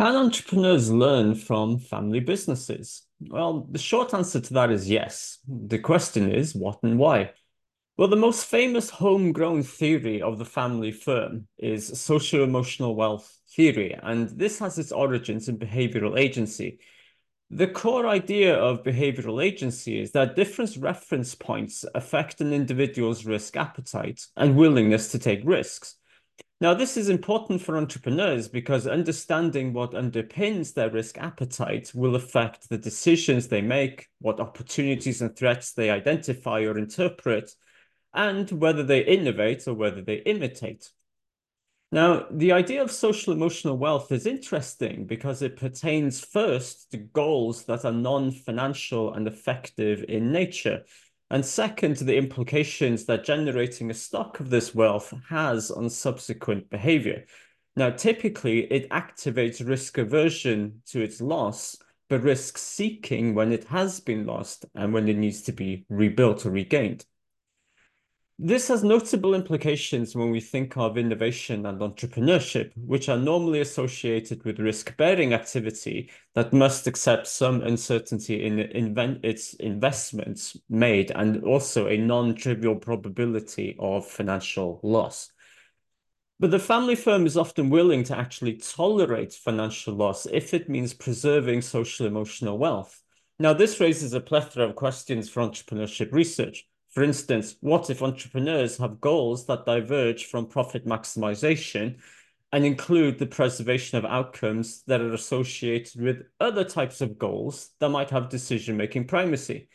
Can entrepreneurs learn from family businesses? Well, the short answer to that is yes. The question is what and why? Well, the most famous homegrown theory of the family firm is social emotional wealth theory, and this has its origins in behavioral agency. The core idea of behavioral agency is that different reference points affect an individual's risk appetite and willingness to take risks. Now, this is important for entrepreneurs because understanding what underpins their risk appetite will affect the decisions they make, what opportunities and threats they identify or interpret, and whether they innovate or whether they imitate. Now, the idea of social emotional wealth is interesting because it pertains first to goals that are non-financial and affective in nature, and second, the implications that generating a stock of this wealth has on subsequent behavior. Now, typically, it activates risk aversion to its loss, but risk seeking when it has been lost and when it needs to be rebuilt or regained. This has notable implications when we think of innovation and entrepreneurship, which are normally associated with risk-bearing activity that must accept some uncertainty in its investments made and also a non-trivial probability of financial loss. But the family firm is often willing to actually tolerate financial loss if it means preserving social emotional wealth. Now, this raises a plethora of questions for entrepreneurship research. For instance, what if entrepreneurs have goals that diverge from profit maximization and include the preservation of outcomes that are associated with other types of goals that might have decision-making primacy?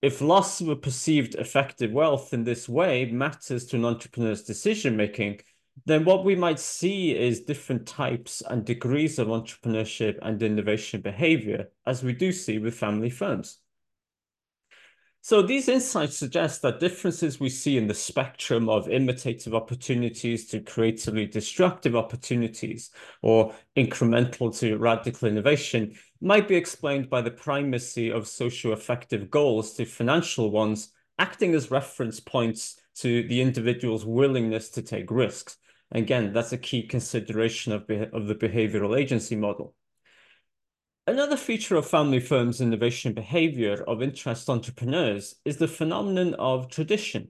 If loss of a perceived affective wealth in this way matters to an entrepreneur's decision-making, then what we might see is different types and degrees of entrepreneurship and innovation behavior, as we do see with family firms. So these insights suggest that differences we see in the spectrum of imitative opportunities to creatively destructive opportunities or incremental to radical innovation might be explained by the primacy of socio-affective goals to financial ones acting as reference points to the individual's willingness to take risks. Again, that's a key consideration of, of the behavioral agency model. Another feature of family firms' innovation behavior of interest entrepreneurs is the phenomenon of tradition.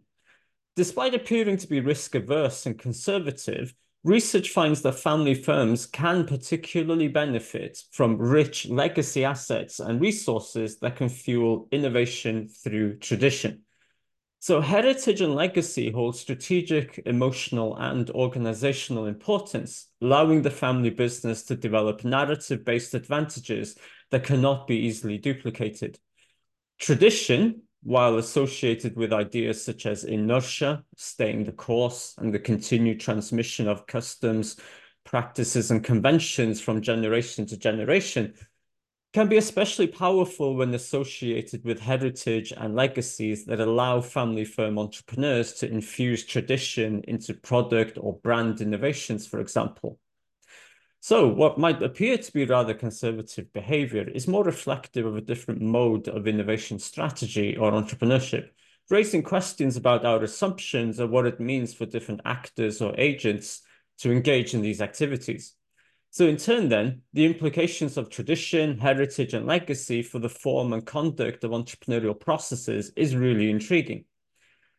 Despite appearing to be risk averse and conservative, research finds that family firms can particularly benefit from rich legacy assets and resources that can fuel innovation through tradition. So heritage and legacy hold strategic, emotional, and organizational importance, allowing the family business to develop narrative-based advantages that cannot be easily duplicated. Tradition, while associated with ideas such as inertia, staying the course, and the continued transmission of customs, practices, and conventions from generation to generation, can be especially powerful when associated with heritage and legacies that allow family firm entrepreneurs to infuse tradition into product or brand innovations, for example. So what might appear to be rather conservative behavior is more reflective of a different mode of innovation strategy or entrepreneurship, raising questions about our assumptions of what it means for different actors or agents to engage in these activities. So in turn then, the implications of tradition, heritage and legacy for the form and conduct of entrepreneurial processes is really intriguing.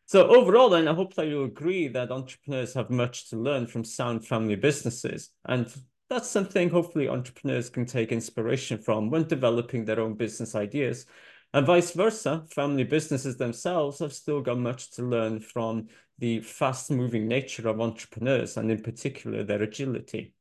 So overall then, I hope that you'll agree that entrepreneurs have much to learn from sound family businesses. And that's something hopefully entrepreneurs can take inspiration from when developing their own business ideas. And vice versa, family businesses themselves have still got much to learn from the fast moving nature of entrepreneurs and in particular their agility.